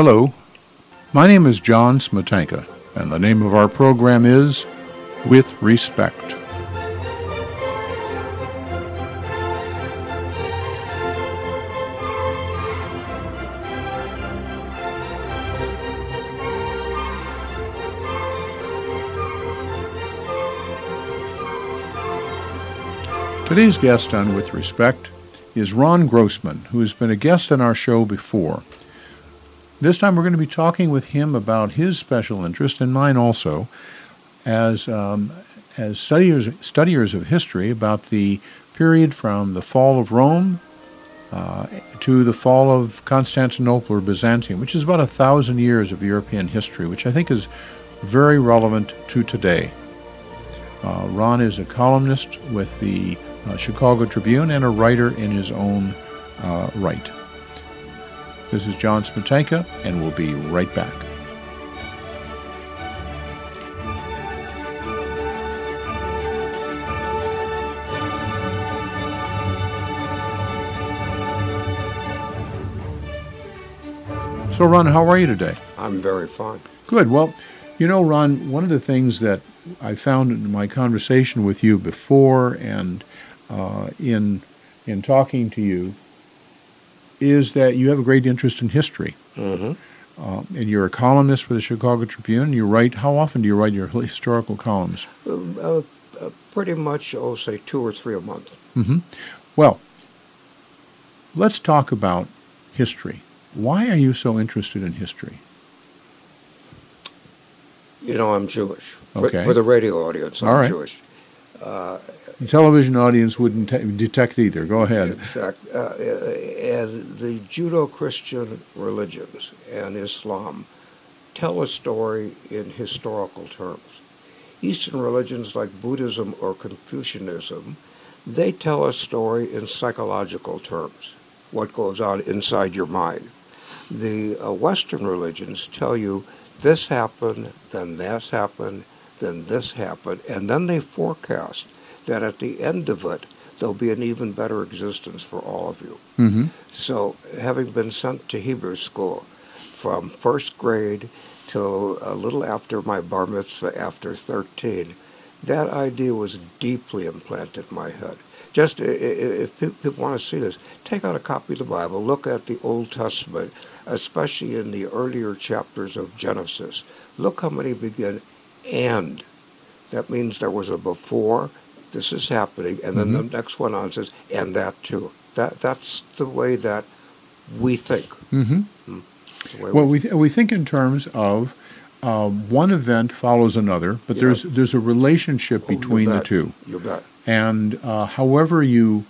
Hello, my name is John Smetanka, and the name of our program is With Respect. Today's guest on With Respect is Ron Grossman, who has been a guest on our show before. This time we're going to be talking with him about his special interest, and mine also, as, um, as studiers, studiers of history about the period from the fall of Rome uh, to the fall of Constantinople or Byzantium, which is about a thousand years of European history, which I think is very relevant to today. Uh, Ron is a columnist with the uh, Chicago Tribune, and a writer in his own uh, right. This is John Smetanka, and we'll be right back. So, Ron, how are you today? I'm very fine. Good. Well, you know, Ron, one of the things that I found in my conversation with you before and uh, in in talking to you is that you have a great interest in history. Mm-hmm. Uh, and you're a columnist for the Chicago Tribune. You write. How often do you write your historical columns? Uh, uh, uh pretty much, oh, say two or three a month. Mm-hmm. Well, let's talk about history. Why are you so interested in history? You know, I'm Jewish. Okay. For, for the radio audience, I'm right. Jewish. The television audience wouldn't te- detect either. Go ahead. Uh, and the Judeo Christian religions and Islam tell a story in historical terms. Eastern religions like Buddhism or Confucianism, they tell a story in psychological terms, what goes on inside your mind. The uh, Western religions tell you this happened, then this happened, then this happened, and then they forecast that at the end of it, there'll be an even better existence for all of you. Mm-hmm. So, having been sent to Hebrew school from first grade till a little after my bar mitzvah, after 13, that idea was deeply implanted in my head. Just if people want to see this, take out a copy of the Bible, look at the Old Testament, especially in the earlier chapters of Genesis. Look how many begin and. That means there was a before, this is happening, and then mm-hmm. the next one on says, and that too. That that's the way that we think. Mm-hmm. Mm. Well, we, th- we think in terms of uh, one event follows another, but yeah. there's there's a relationship oh, between the two. You bet. And uh, however you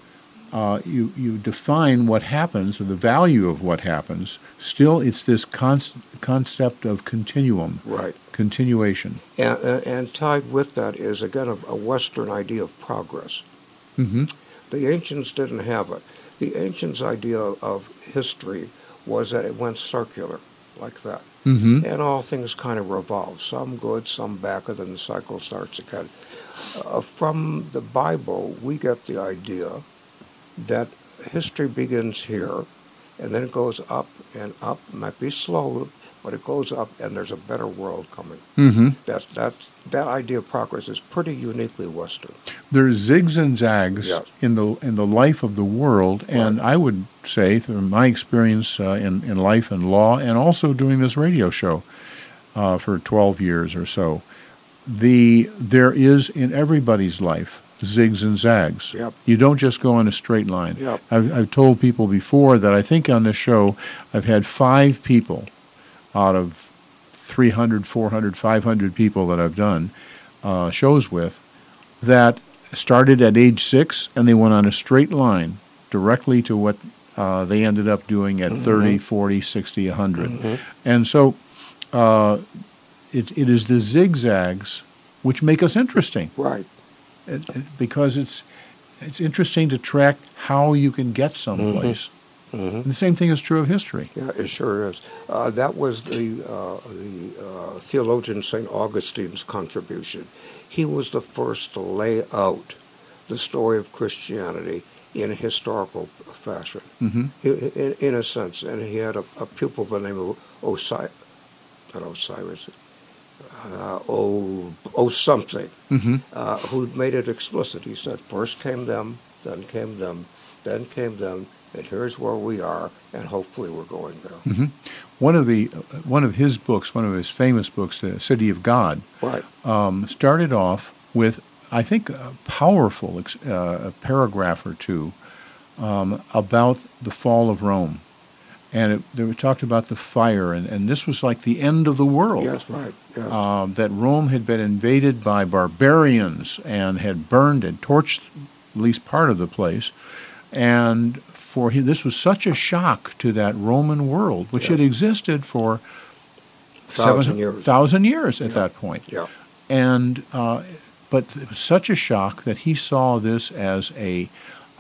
uh, you you define what happens or the value of what happens, still it's this concept of continuum. Right continuation. And, and tied with that is, again, a, a Western idea of progress. Mm-hmm. The ancients didn't have it. The ancients' idea of history was that it went circular, like that. Mm-hmm. And all things kind of revolve, some good, some bad, and then the cycle starts again. Uh, from the Bible, we get the idea that history begins here, and then it goes up and up. It might be slow, but it goes up and there's a better world coming. Mm-hmm. That's, that's, that idea of progress is pretty uniquely Western. There's zigs and zags yes. in the in the life of the world, and I would say, through my experience uh, in in life and law, and also doing this radio show uh, for 12 years or so, the there is in everybody's life zigs and zags. Yep. You don't just go in a straight line. Yep. I've, I've told people before that I think on this show I've had five people out of 300, 400, 500 people that I've done uh, shows with that started at age six and they went on a straight line directly to what uh, they ended up doing at mm-hmm. 30, 40, 60, 100. Mm-hmm. And so uh, it, it is the zigzags which make us interesting. Right. It, it, because it's, it's interesting to track how you can get someplace. Mm-hmm. Mm-hmm. the same thing is true of history. Yeah, it sure is. Uh, that was the, uh, the uh, theologian St. Augustine's contribution. He was the first to lay out the story of Christianity in a historical fashion, hmm in, in a sense. And he had a, a pupil by the name of Osiris, not Osiris, uh, O, o something, hmm uh, who made it explicit. He said, first came them, then came them, then came them, and here's where we are, and hopefully we're going there. hmm One of the one of his books, one of his famous books, The City of God, Right. um, started off with, I think, a powerful ex- uh, paragraph or two um, about the fall of Rome. And it, they were talked about the fire, and, and this was like the end of the world. Yes, right. Yes. Um, that Rome had been invaded by barbarians and had burned and torched at least part of the place. And for him, this was such a shock to that Roman world, which had existed for Thousand seven- years. thousand years at Yeah. that point. yeah. And uh, but it was such a shock that he saw this as a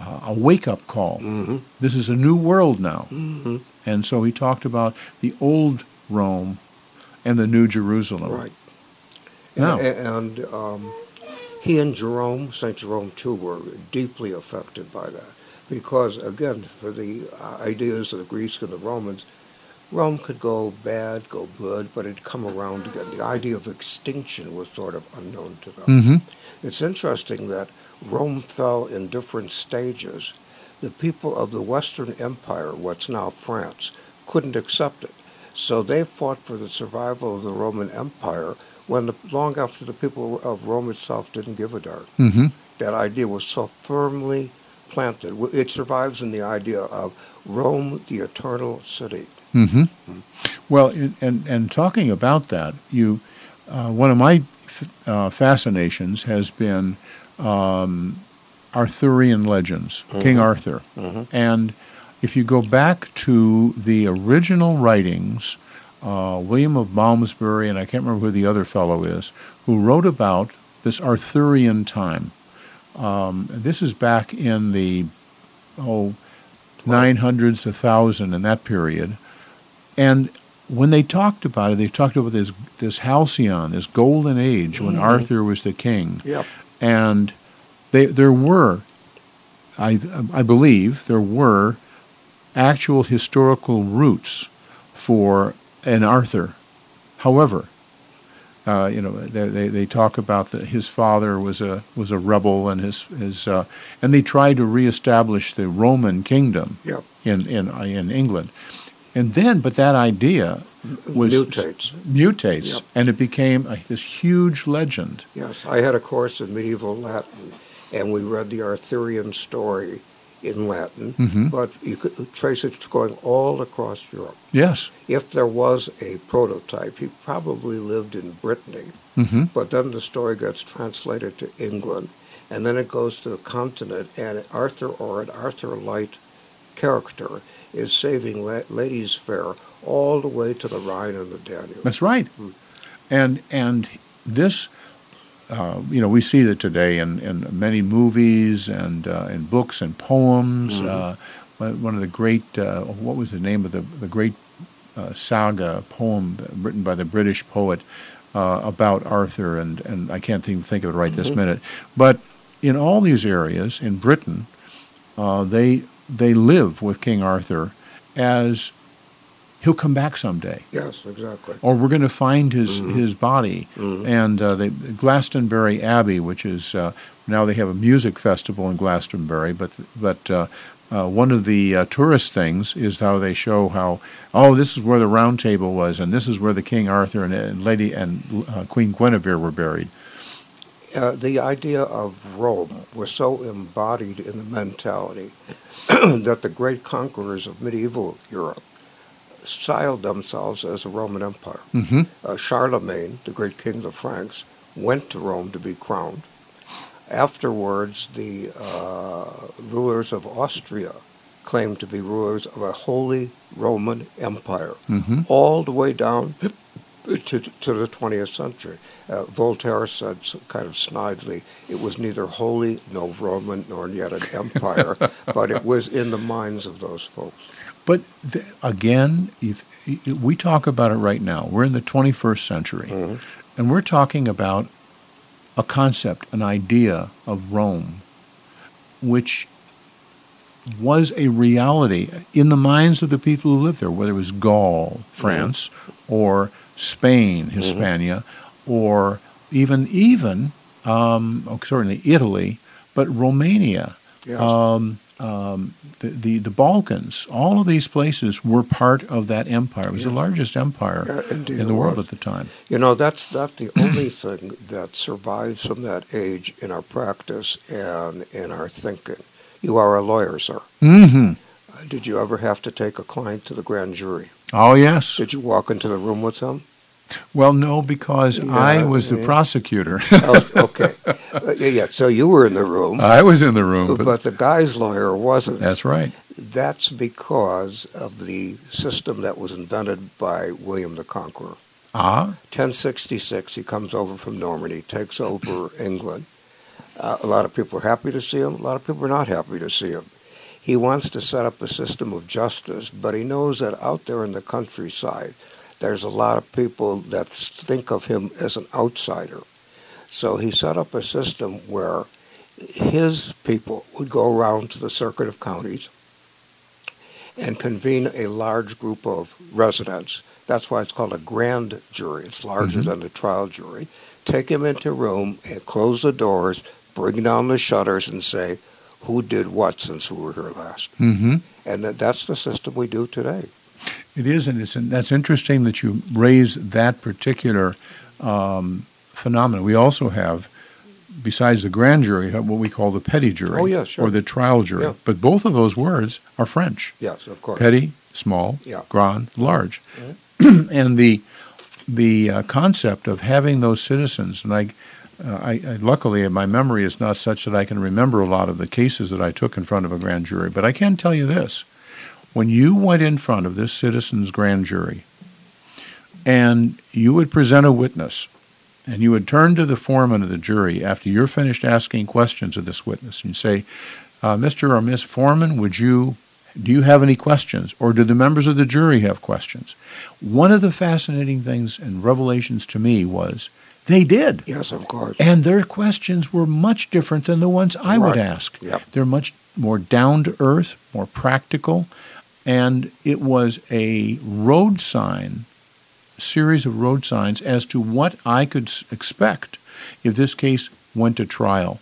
uh, a wake up call. Mm-hmm. This is a new world now. Mm-hmm. And so he talked about the old Rome and the new Jerusalem. Right. Now- A- And um, he and Jerome, St. Jerome too, were deeply affected by that. Because, again, for the uh, ideas of the Greeks and the Romans, Rome could go bad, go good, but it'd come around again. The idea of extinction was sort of unknown to them. Mm-hmm. It's interesting that Rome fell in different stages. The people of the Western Empire, what's now France, couldn't accept it. So they fought for the survival of the Roman Empire when the, long after the people of Rome itself didn't give a darn. Mm-hmm. That idea was so firmly planted. It survives in the idea of Rome, the eternal city. Mm-hmm. Well, in- and and talking about that, you, uh, one of my f- uh, fascinations has been um, Arthurian legends, King Mhm. Arthur, Mm-hmm. and if you go back to the original writings, uh, William of Malmesbury, and I can't remember who the other fellow is, who wrote about this Arthurian time. Um, this is back in the oh, nine hundreds, a thousand in that period, and when they talked about it, they talked about this this halcyon, this golden age when Mhm. Arthur was the king, Yep. and they, there were, I, I believe, there were actual historical roots for an Arthur. However, uh, you know, they, they, they talk about that his father was a was a rebel, and his his uh, and they tried to reestablish the Roman kingdom Yep. in in in England, and then but that idea was Mutates. mutates, Yep. and it became a, this huge legend. Yes, I had a course in medieval Latin, and we read the Arthurian story in Latin, Mhm. but you could trace it going all across Europe. Yes. If there was a prototype, he probably lived in Brittany, hmm but then the story gets translated to England, and then it goes to the continent, and Arthur or an Arthur Light character is saving la- ladies' fair all the way to the Rhine and the Danube. That's right. Mm. And and this, uh, you know, we see that today in, in many movies and uh, in books and poems. Mhm. Uh, one of the great, uh, what was the name of the the great uh, saga poem written by the British poet uh, about Arthur, and and I can't even think of it right this Mhm. minute. But in all these areas in Britain, uh, they they live with King Arthur as he'll come back someday Yes, exactly. or we're going to find his Mhm. his body. Mhm. And uh, the Glastonbury Abbey, which is uh, now they have a music festival in Glastonbury, but but uh, uh, one of the uh, tourist things is how they show how oh this is where the Round Table was, and this is where the King Arthur and, and Lady and uh, Queen Guinevere were buried. Uh, the idea of Rome was so embodied in the mentality that the great conquerors of medieval Europe styled themselves as a Roman Empire. Mm-hmm. Uh, Charlemagne, the great king of the Franks, went to Rome to be crowned. Afterwards, the uh, rulers of Austria claimed to be rulers of a holy Roman Empire, Mm-hmm. all the way down to, to the 20th century. Uh, Voltaire said kind of snidely, it was neither holy nor Roman nor yet an empire, but it was in the minds of those folks. But th- again, if, if we talk about it right now. We're in the 21st century. Mhm. And we're talking about a concept, an idea of Rome, which was a reality in the minds of the people who lived there, whether it was Gaul, France, or Spain, Hispania, or even even um, oh, certainly Italy, but Romania, Yes. um, um, the, the the Balkans. All of these places were part of that empire. It was the largest empire Yeah, in the world was. at the time. You know, that's not the only thing that survives from that age in our practice and in our thinking. You are a lawyer, sir. hmm Uh, Did you ever have to take a client to the grand jury? Oh yes. Did you walk into the room with him? Well, no, because I Yeah, was the prosecutor. Oh, okay. Uh, yeah, yeah, so you were in the room, I was in the room, but, but the guy's lawyer wasn't. that's right. That's because of the system that was invented by William the Conqueror. Ah, 1066, he comes over from Normandy, takes over England. Uh, a lot of people are happy to see him, a lot of people are not happy to see him. He wants to set up a system of justice, but he knows that out there in the countryside, there's a lot of people that think of him as an outsider. So he set up a system where his people would go around to the circuit of counties and convene a large group of residents. That's why it's called a grand jury. It's larger Mhm. than the trial jury. Take him into a room and close the doors, bring down the shutters, and say, "Who did what since we were here last?" hmm And that's the system we do today. It is, and it's that's interesting that you raise that particular um, phenomenon. We also have, besides the grand jury, what we call the petty jury, Oh, yeah, sure. or the trial jury. Yeah. But both of those words are French. Yes, of course. Petty, small, Yeah. grand, large, Mm-hmm. and the the uh, concept of having those citizens, and I, uh, I, I luckily my memory is not such that I can remember a lot of the cases that I took in front of a grand jury, but I can tell you this: when you went in front of this citizens' grand jury, and you would present a witness, and you would turn to the foreman of the jury after you're finished asking questions of this witness, and you say, uh, "Mr. or Miss Foreman, would you?" Do you have any questions, or do the members of the jury have questions? One of the fascinating things and revelations to me was they did. Yes, of course. And their questions were much different than the ones I would Right. ask. Yep. They're much more down to earth, more practical, and it was a road sign, series of road signs as to what I could expect if this case went to trial,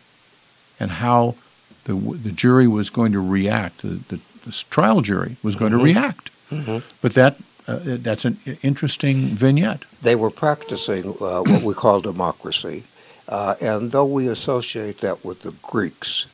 and how the the jury was going to react. The, the, the trial jury was going Mhm. to react. Mhm. But that uh, that's an interesting vignette. they were practicing uh, what we call democracy. Uh, and though we associate that with the Greeks,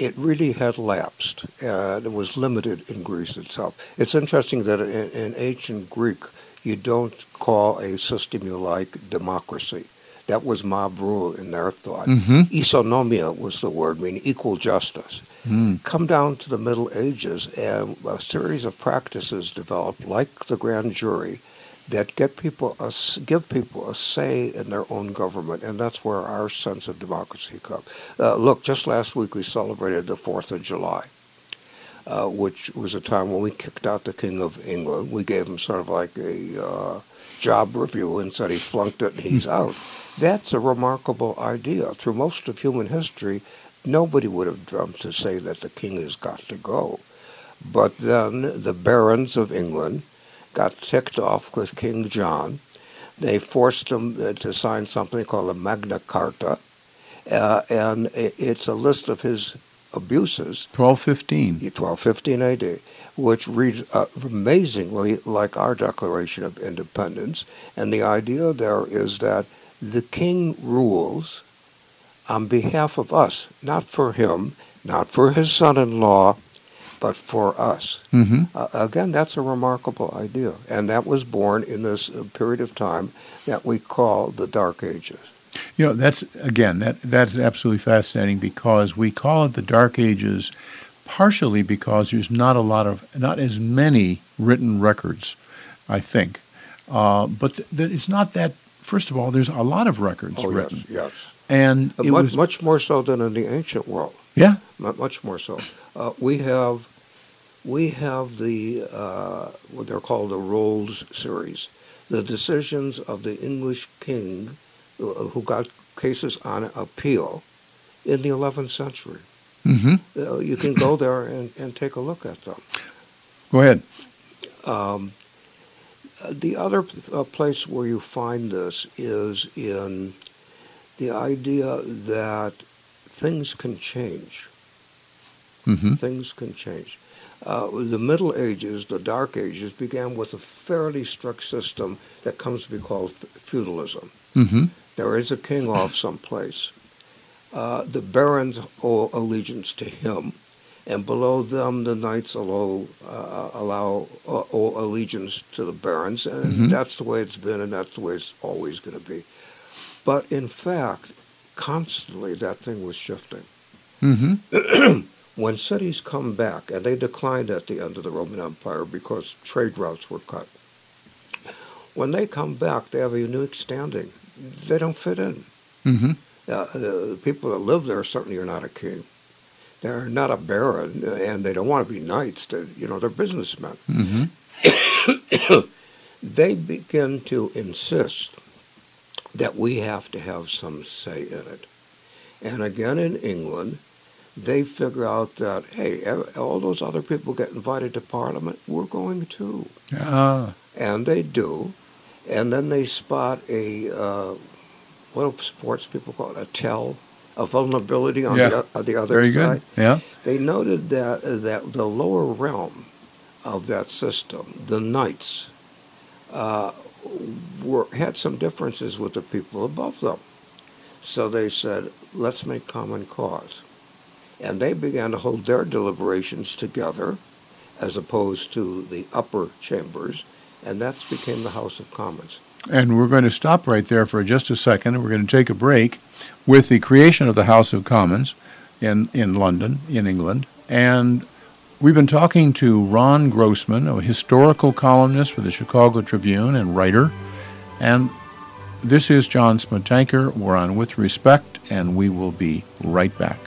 it really had lapsed. It was limited in Greece itself. It's interesting that in, in ancient Greek, you don't call a system you like democracy. That was mob rule in their thought. Mm-hmm. Isonomia was the word, meaning equal justice. Mm. Come down to the Middle Ages, and a series of practices developed, like the grand jury, that get people a, give people a say in their own government, and that's where our sense of democracy comes. Uh, look, just last week we celebrated the Fourth of July, uh, which was a time when we kicked out the King of England. We gave him sort of like a uh, job review and said he flunked it and he's out. That's a remarkable idea. Through most of human history, nobody would have dreamt to say that the king has got to go. But then the barons of England got ticked off with King John. They forced him uh, to sign something called a Magna Carta, uh, and it's a list of his abuses, Twelve fifteen. 1215 AD, which reads uh, amazingly like our Declaration of Independence. And the idea there is that the king rules on behalf of us, not for him, not for his son in law, but for us. Mm-hmm. Uh, again, that's a remarkable idea. And that was born in this uh, period of time that we call the Dark Ages. You know, that's again that that's absolutely fascinating because we call it the Dark Ages, partially because there's not a lot of not as many written records, I think, uh, but th- th- it's not that. First of all, there's a lot of records Oh, written, yes. and Uh, it much, was much more so than in the ancient world. Yeah, Mu- much more so. Uh, we have we have the uh, what they're called the Rolls series, the decisions of the English king who got cases on appeal in the 11th century. Mm-hmm. Uh, you can go there and, and take a look at them. Go ahead. Um, the other uh, place where you find this is in the idea that things can change. Mm-hmm. Things can change. Uh, the Middle Ages, the Dark Ages, began with a fairly strict system that comes to be called feudalism. Mm-hmm. There is a king off someplace. Uh, the barons owe allegiance to him, and below them the knights allow, uh, allow uh, owe allegiance to the barons, and Mhm. that's the way it's been, and that's the way it's always going to be. But in fact, constantly that thing was shifting. Mm-hmm. when cities come back, and they declined at the end of the Roman Empire because trade routes were cut, when they come back, they have a unique standing. They don't fit in. Mm-hmm. Uh, the people that live there certainly are not a king. They're not a baron, and they don't want to be knights. They, you know, they're businessmen. Mm-hmm. They begin to insist that we have to have some say in it. And again, in England, they figure out that hey, all those other people get invited to Parliament. We're going too, Ah. and they do. And then they spot a uh, what do sports people call it? A tell, a vulnerability on Yeah. the on the other Very side. good. Yeah. They noted that that the lower realm of that system, the knights, uh, were had some differences with the people above them. So they said, "Let's make common cause," and they began to hold their deliberations together, as opposed to the upper chambers, and that became the House of Commons. And we're going to stop right there for just a second. We're going to take a break with the creation of the House of Commons in, in London, in England. And we've been talking to Ron Grossman, a historical columnist for the Chicago Tribune and writer. And this is John Smetanka. We're on With Respect, and we will be right back.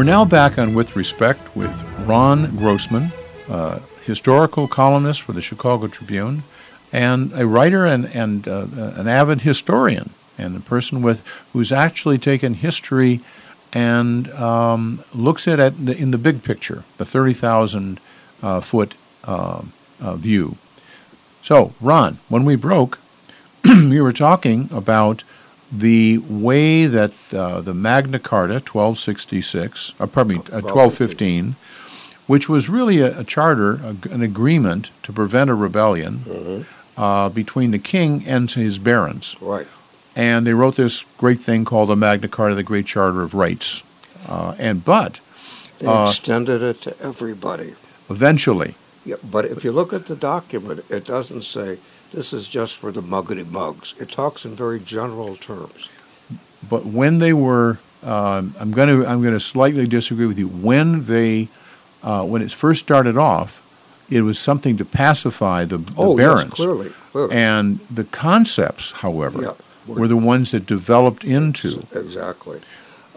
We're now back on With Respect with Ron Grossman, historical columnist for the Chicago Tribune, and a writer and, and uh, an avid historian, and a person with who's actually taken history and um, looks at it in the big picture, the 30,000 uh, foot uh, uh, view. So, Ron, when we broke, we were talking about the way that uh, the Magna Carta, 1266, uh, pardon me, uh, 1215, which was really a, a charter, a, an agreement to prevent a rebellion uh, between the king and his barons. Right. And they wrote this great thing called the Magna Carta, the Great Charter of Rights. Uh, and but They Uh, extended it to everybody. eventually, Yeah, but if you look at the document, it doesn't say this is just for the muggity mugs. It talks in very general terms. but when they were, um, I'm going to I'm going to slightly disagree with you. When they, uh, when it first started off, it was something to pacify the, the oh, barons. yes, clearly. clearly. And the concepts, however, yeah, were the ones that developed into. Exactly.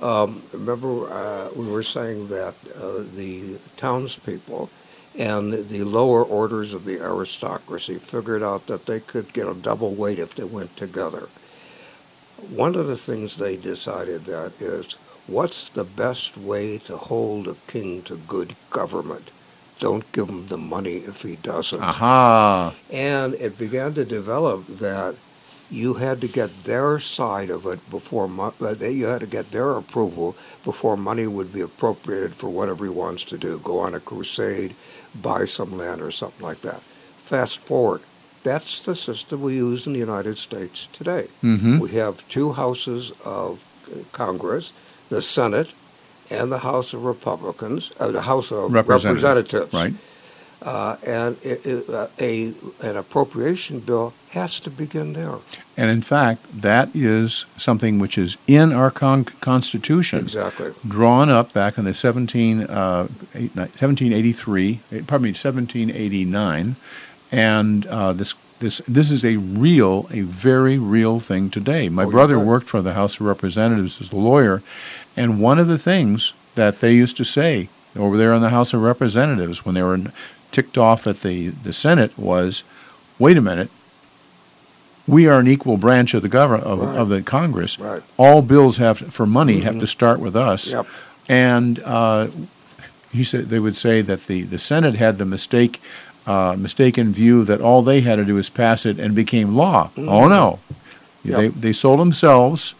Um, remember, uh, we were saying that uh, the townspeople and the lower orders of the aristocracy figured out that they could get a double weight if they went together. One of the things they decided that is, what's the best way to hold a king to good government? Don't give him the money if he doesn't. Aha! And it began to develop that you had to get their side of it before mo- uh, you had to get their approval before money would be appropriated for whatever he wants to do. Go on a crusade, buy some land or something like that. Fast forward, that's the system we use in the United States today. Mm-hmm. We have two houses of uh, Congress, the Senate and the House of Republicans, uh, the House of Representatives, Representatives. Right. Uh, and it, it, uh, a an appropriation bill has to begin there. And in fact, that is something which is in our con- Constitution. Exactly. drawn up back in the 17, uh, 1783, eh, pardon me, 1789, and uh, this This this is a real, a very real thing today. My Oh, brother bet. worked for the House of Representatives as a lawyer, and one of the things that they used to say over there in the House of Representatives when they were ticked off at the, the Senate was, "Wait a minute, we are an equal branch of the government of, Right. of the Congress. Right. All bills have for money have to start with us." Yep. And uh, he said they would say that the, the Senate had the mistake uh, mistaken view that all they had to do was pass it and became law. Oh no, Yep. they they sold themselves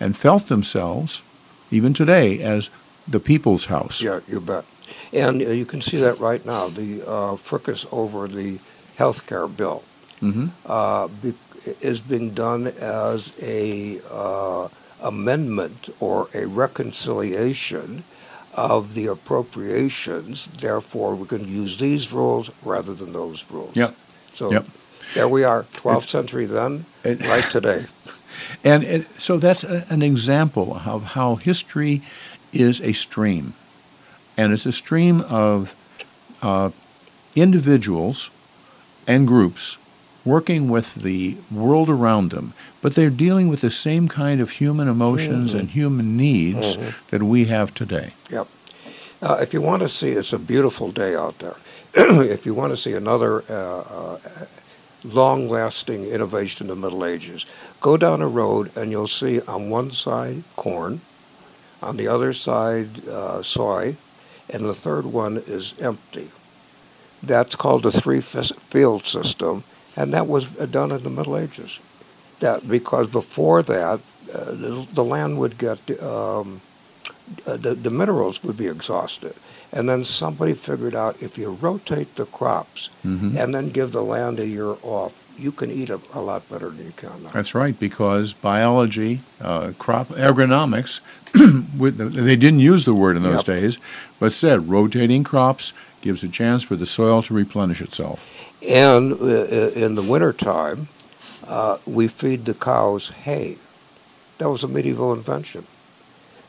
and felt themselves even today as the people's house. Yeah, you bet. And uh, you can see that right now. The uh, fricas over the health care bill hmm uh, be, is being done as a uh, amendment or a reconciliation of the appropriations. Therefore, we can use these rules rather than those rules. Yep. So Yep. there we are, 12th It's- century then, It- right today. And it, so that's a, an example of how history is a stream. And it's a stream of uh, individuals and groups working with the world around them, but they're dealing with the same kind of human emotions and human needs Mhm. that we have today. Uh, if you want to see, it's a beautiful day out there. if you want to see another uh, uh, long-lasting innovation in the Middle Ages, go down a road and you'll see on one side corn, on the other side uh, soy, and the third one is empty. That's called the three-field system, and that was uh, done in the Middle Ages. That because before that, uh, the, the land would get um, uh, the, the minerals would be exhausted. And then somebody figured out if you rotate the crops hmm and then give the land a year off, you can eat a, a lot better than you can now. That's right, because biology, uh, crop agronomics, with the- they didn't use the word in those Yep. days, but said rotating crops gives a chance for the soil to replenish itself. And uh, uh, in the wintertime, uh, we feed the cows hay. That was a medieval invention.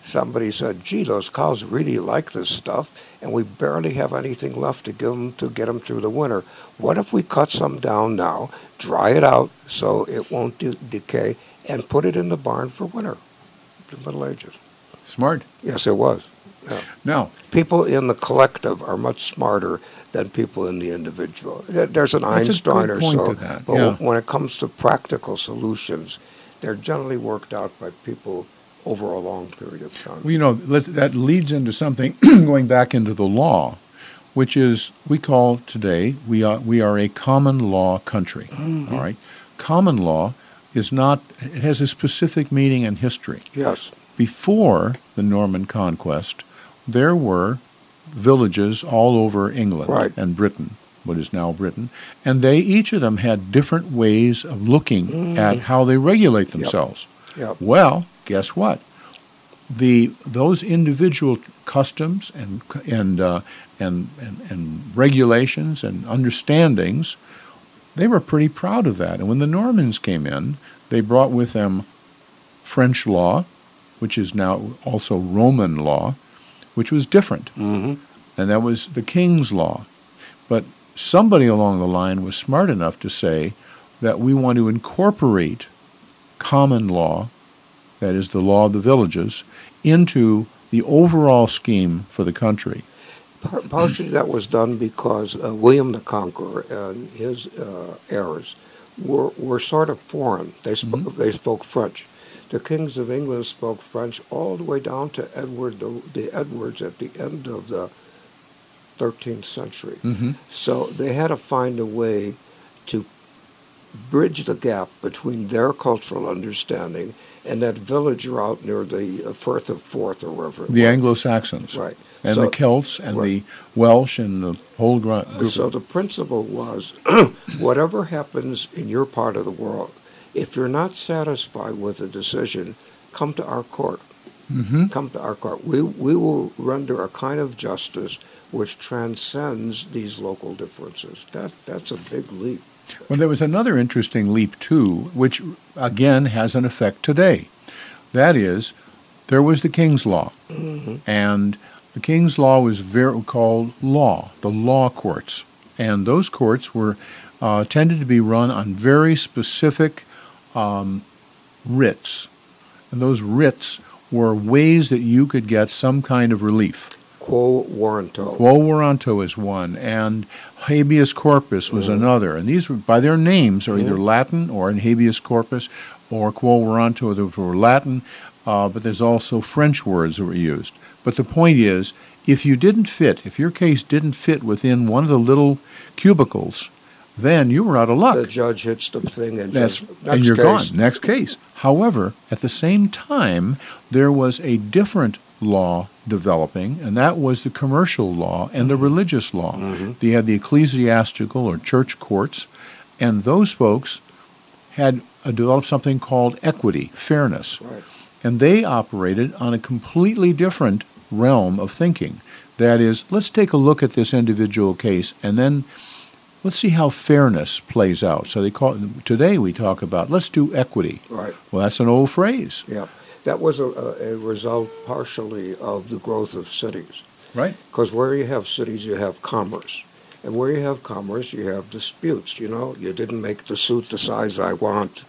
Somebody said, gee, those cows really like this stuff, and we barely have anything left to give them to get them through the winter. What if we cut some down now, dry it out so it won't de- decay, and put it in the barn for winter? The Middle Ages. Smart. Yes, it was. Now, People in the collective are much smarter than people in the individual. There's an Einstein or so, but yeah. when it comes to practical solutions, they're generally worked out by people over a long period of time. well, you know, that leads into something going back into the law, which is we call today we are we are a common law country. Mm-hmm. all right, common law is not it has a specific meaning in history. yes, before the Norman conquest, there were villages all over England Right. and Britain, what is now Britain, and they each of them had different ways of looking at how they regulate themselves. Yep. Well, guess what? The those individual customs and and uh, and, and and regulations and understandings, they were pretty proud of that. And when the Normans came in, they brought with them French law, which is now also Roman law, which was different. hmm And that was the king's law. But somebody along the line was smart enough to say that we want to incorporate common law, that is the law of the villages, into the overall scheme for the country. Partially that was done because uh, William the Conqueror and his uh, heirs were, were sort of foreign. They, sp- Mm-hmm. they spoke French. The kings of England spoke French all the way down to Edward the, the Edwards at the end of the 13th century. Mm-hmm. So they had to find a way to bridge the gap between their cultural understanding and that village out near the uh, Firth of Forth or wherever. The. Anglo-Saxons Right. and So- the Celts and right. the Welsh and the whole gr- group. So the principle was whatever happens in your part of the world, if you're not satisfied with the decision, come to our court. hmm Come to our court. We, we will render a kind of justice which transcends these local differences. That, that's a big leap. Well, there was another interesting leap, too, which again has an effect today. That is, there was the King's Law, hmm and the King's Law was very called law, the law courts, and those courts were uh, tended to be run on very specific um, writs. And those writs were ways that you could get some kind of relief. Quo warranto. Quo warranto is one, and habeas corpus was Mhm. another. And these, by their names, are either Mhm. Latin or in habeas corpus or quo warranto, those were Latin, uh, but there's also French words that were used. But the point is, if you didn't fit, if your case didn't fit within one of the little cubicles, then you were out of luck. The judge hits the thing and That's, says, and you're case. gone. Next case. However, at the same time, there was a different law developing, and that was the commercial law and the religious law. Mhm. They had the ecclesiastical or church courts, and those folks had uh, developed something called equity, fairness. Right. And they operated on a completely different realm of thinking. That is, let's take a look at this individual case and then let's see how fairness plays out. So they call today we talk about let's do equity. Right. Well, that's an old phrase, Yeah. That was a, a, result partially of the growth of cities. right? Because where you have cities, you have commerce. And where you have commerce, you have disputes. You know, you didn't make the suit the size I want.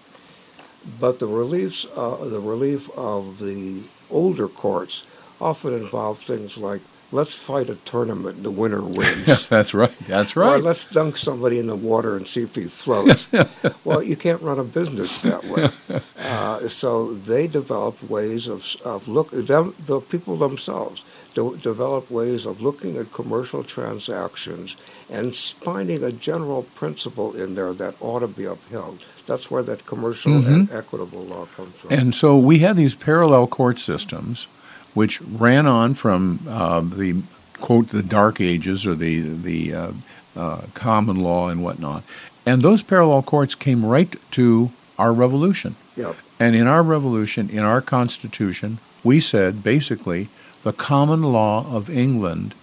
But the reliefs, uh, the relief of the older courts often involved things like, let's fight a tournament and the winner wins. that's right. That's right. Or let's dunk somebody in the water and see if he floats. well, you can't run a business that way. Uh, so they developed ways of, of look. Them, the people themselves de- developed ways of looking at commercial transactions and finding a general principle in there that ought to be upheld. That's where that commercial and equitable law comes from. And so we had these parallel court systems, which ran on from uh, the quote the Dark Ages or the the uh, uh, common law and whatnot, and those parallel courts came right to our revolution. Yep. And in our revolution, in our Constitution, we said basically the common law of England,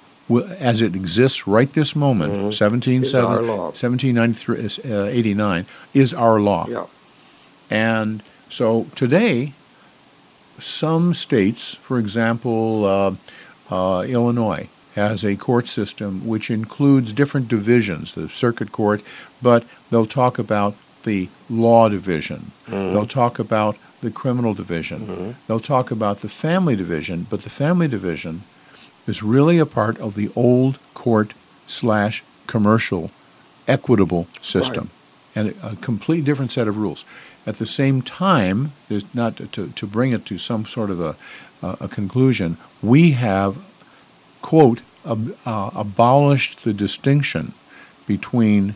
as it exists right this moment, Mhm. 17, Is our law. 1793, is, uh, 89, is our law. Yeah. And so today, some states, for example, uh, uh, Illinois, has a court system which includes different divisions, the circuit court, but they'll talk about the law division. They'll talk about the criminal division. Mhm. They'll talk about the family division, but the family division is really a part of the old court slash commercial equitable system and a complete different set of rules. At the same time, there's not to, to bring it to some sort of a, a conclusion, we have, quote, ab, uh, abolished the distinction between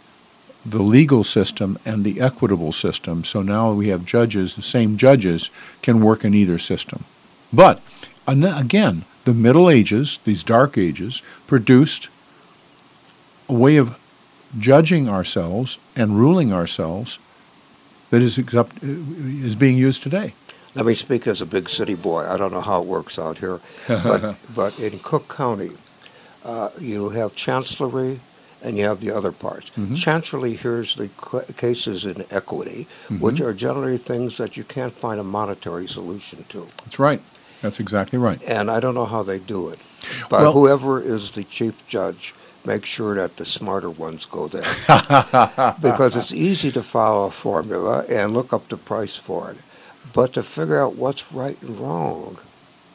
the legal system and the equitable system. So now we have judges, the same judges can work in either system. But again, the Middle Ages, these Dark Ages, produced a way of judging ourselves and ruling ourselves that is, except, is being used today. Let me speak as a big city boy. I don't know how it works out here, but but in Cook County, uh, you have chancellery and you have the other parts. Mhm. Chancellery hears the qu- cases in equity, which Mhm. are generally things that you can't find a monetary solution to. That's right. That's exactly right. And I don't know how they do it, but Well- whoever is the chief judge. Make sure that the smarter ones go there because it's easy to follow a formula and look up the price for it. But to figure out what's right and wrong,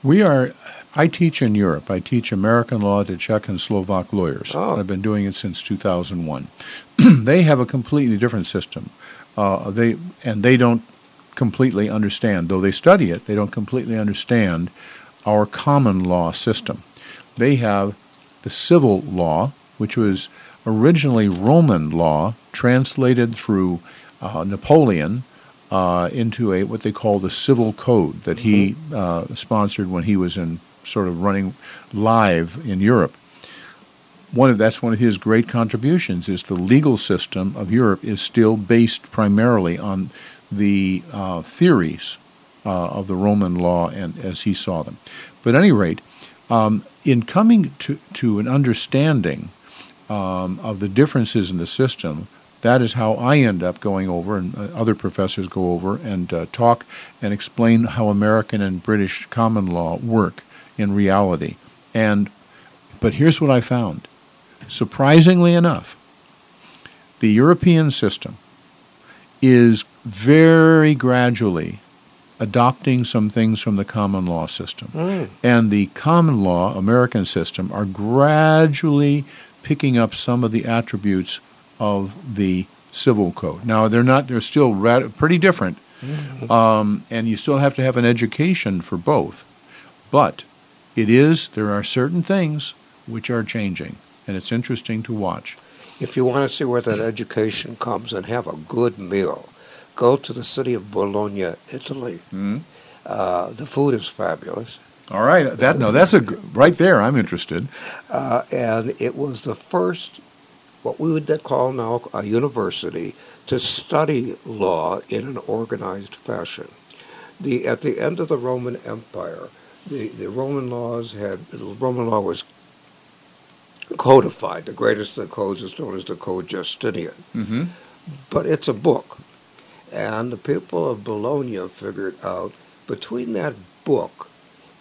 We are, I teach in Europe. I teach American law to Czech and Slovak lawyers. Oh. I've been doing it since 2001. they have a completely different system. Uh, they and they don't completely understand, though they study it. They don't completely understand our common law system. They have the civil law, which was originally Roman law, translated through uh, Napoleon uh, into a what they call the civil code that he uh, sponsored when he was in sort of running live in Europe. One of that's one of his great contributions is the legal system of Europe is still based primarily on the uh, theories uh, of the Roman law and as he saw them. But at any rate, um, in coming to, to an understanding um, of the differences in the system, that is how I end up going over, and uh, other professors go over and uh, talk and explain how American and British common law work in reality. And but here's what I found: surprisingly enough, the European system is very gradually adopting some things from the common law system. Mm. And the common law American system are gradually picking up some of the attributes of the civil code. Now they're not they're still rad- pretty different. Um, and you still have to have an education for both. But it is there are certain things which are changing and it's interesting to watch. If you want to see where that education comes and have a good meal, go to the city of Bologna, Italy. Mhm. Uh, the food is fabulous. All right, that no, that's a right there. I'm interested. Uh, and it was the first, what we would call now a university, to study law in an organized fashion. The, at the end of the Roman Empire, the, the Roman laws had, the Roman law was codified. The greatest of the codes is known as the Code Justinian. Mm-hmm. But it's a book. And the people of Bologna figured out between that book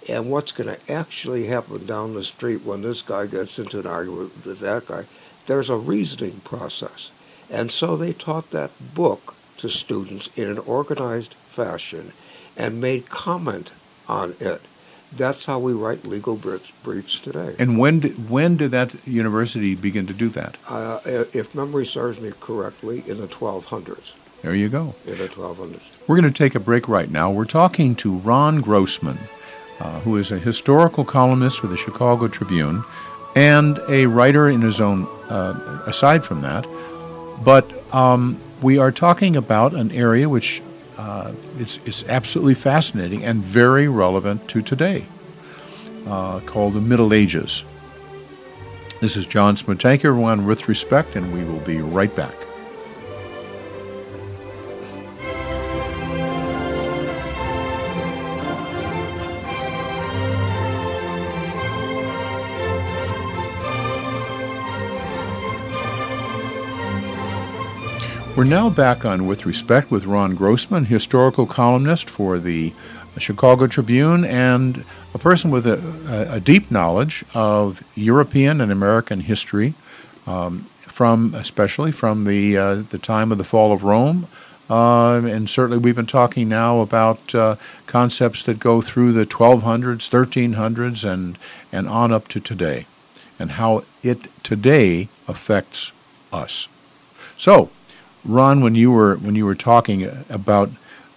and what's going to actually happen down the street when this guy gets into an argument with that guy, there's a reasoning process. And so they taught that book to students in an organized fashion and made comment on it. That's how we write legal briefs, briefs today. And when did, when did that university begin to do that? Uh, if memory serves me correctly, in the 1200s. There you go. In the 1200s. We're going to take a break right now. We're talking to Ron Grossman, uh, who is a historical columnist for the Chicago Tribune and a writer in his own, uh, aside from that. But um, we are talking about an area which uh, is, is absolutely fascinating and very relevant to today, uh, called the Middle Ages. This is John Smetanka, everyone, with respect, and we will be right back. We're now back on With Respect with Ron Grossman, historical columnist for the Chicago Tribune and a person with a, a, deep knowledge of European and American history, um, from especially from the uh, the time of the fall of Rome, um, and certainly we've been talking now about uh, concepts that go through the 1200s, 1300s, and and on up to today, and how it today affects us. So. Ron, when you were when you were talking about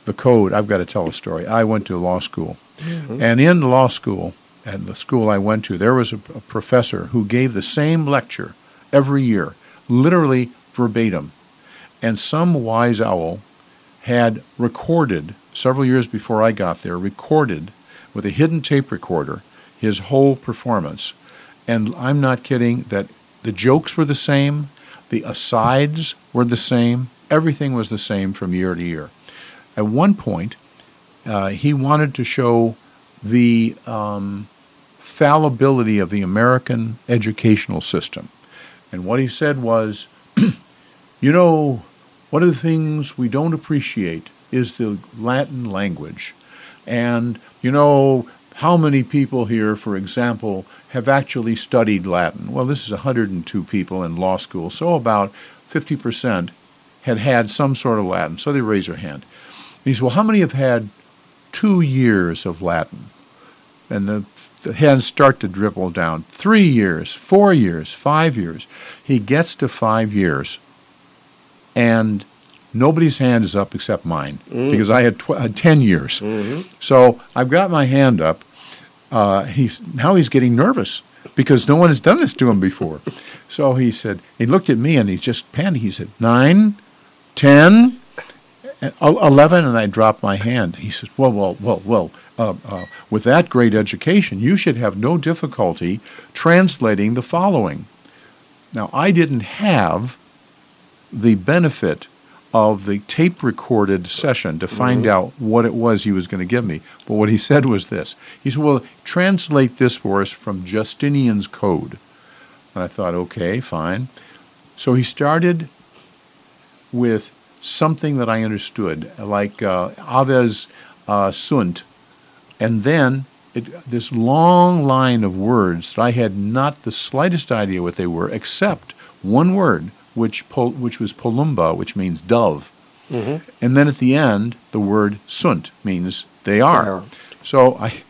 the code, I've got to tell a story. I went to law school, mm-hmm. and in law school, at the school I went to, there was a, a professor who gave the same lecture every year, literally verbatim. And some wise owl had recorded several years before I got there, recorded with a hidden tape recorder his whole performance. And I'm not kidding that the jokes were the same, the asides were the same. Everything was the same from year to year. At one point, uh, he wanted to show the um, fallibility of the American educational system. And what he said was, you know, one of the things we don't appreciate is the Latin language. And, you know, how many people here, for example, have actually studied Latin? Well, this is 102 people in law school, so about 50% had had some sort of Latin. So they raise their hand. And he says, Well, how many have had two years of Latin? And the, the hands start to dribble down. Three years, four years, five years. He gets to five years, and nobody's hand is up except mine because I had tw- uh, 10 years. So I've got my hand up. Uh, he's now he's getting nervous because no one has done this to him before. so he said he looked at me and he just panicked. He said nine, ten, eleven, and I dropped my hand. He says, "Well, well, well, well." Uh, uh, with that great education, you should have no difficulty translating the following. Now, I didn't have the benefit of the tape recorded session to find out what it was he was going to give me. But what he said was this He said, Well, translate this for us from Justinian's code. And I thought, okay, fine. So he started with something that I understood, like uh, Aves uh, sunt, and then it, this long line of words that I had not the slightest idea what they were, except one word, which pol- which was polumba, which means dove, Mhm. and then at the end the word sunt means they are. There. So I,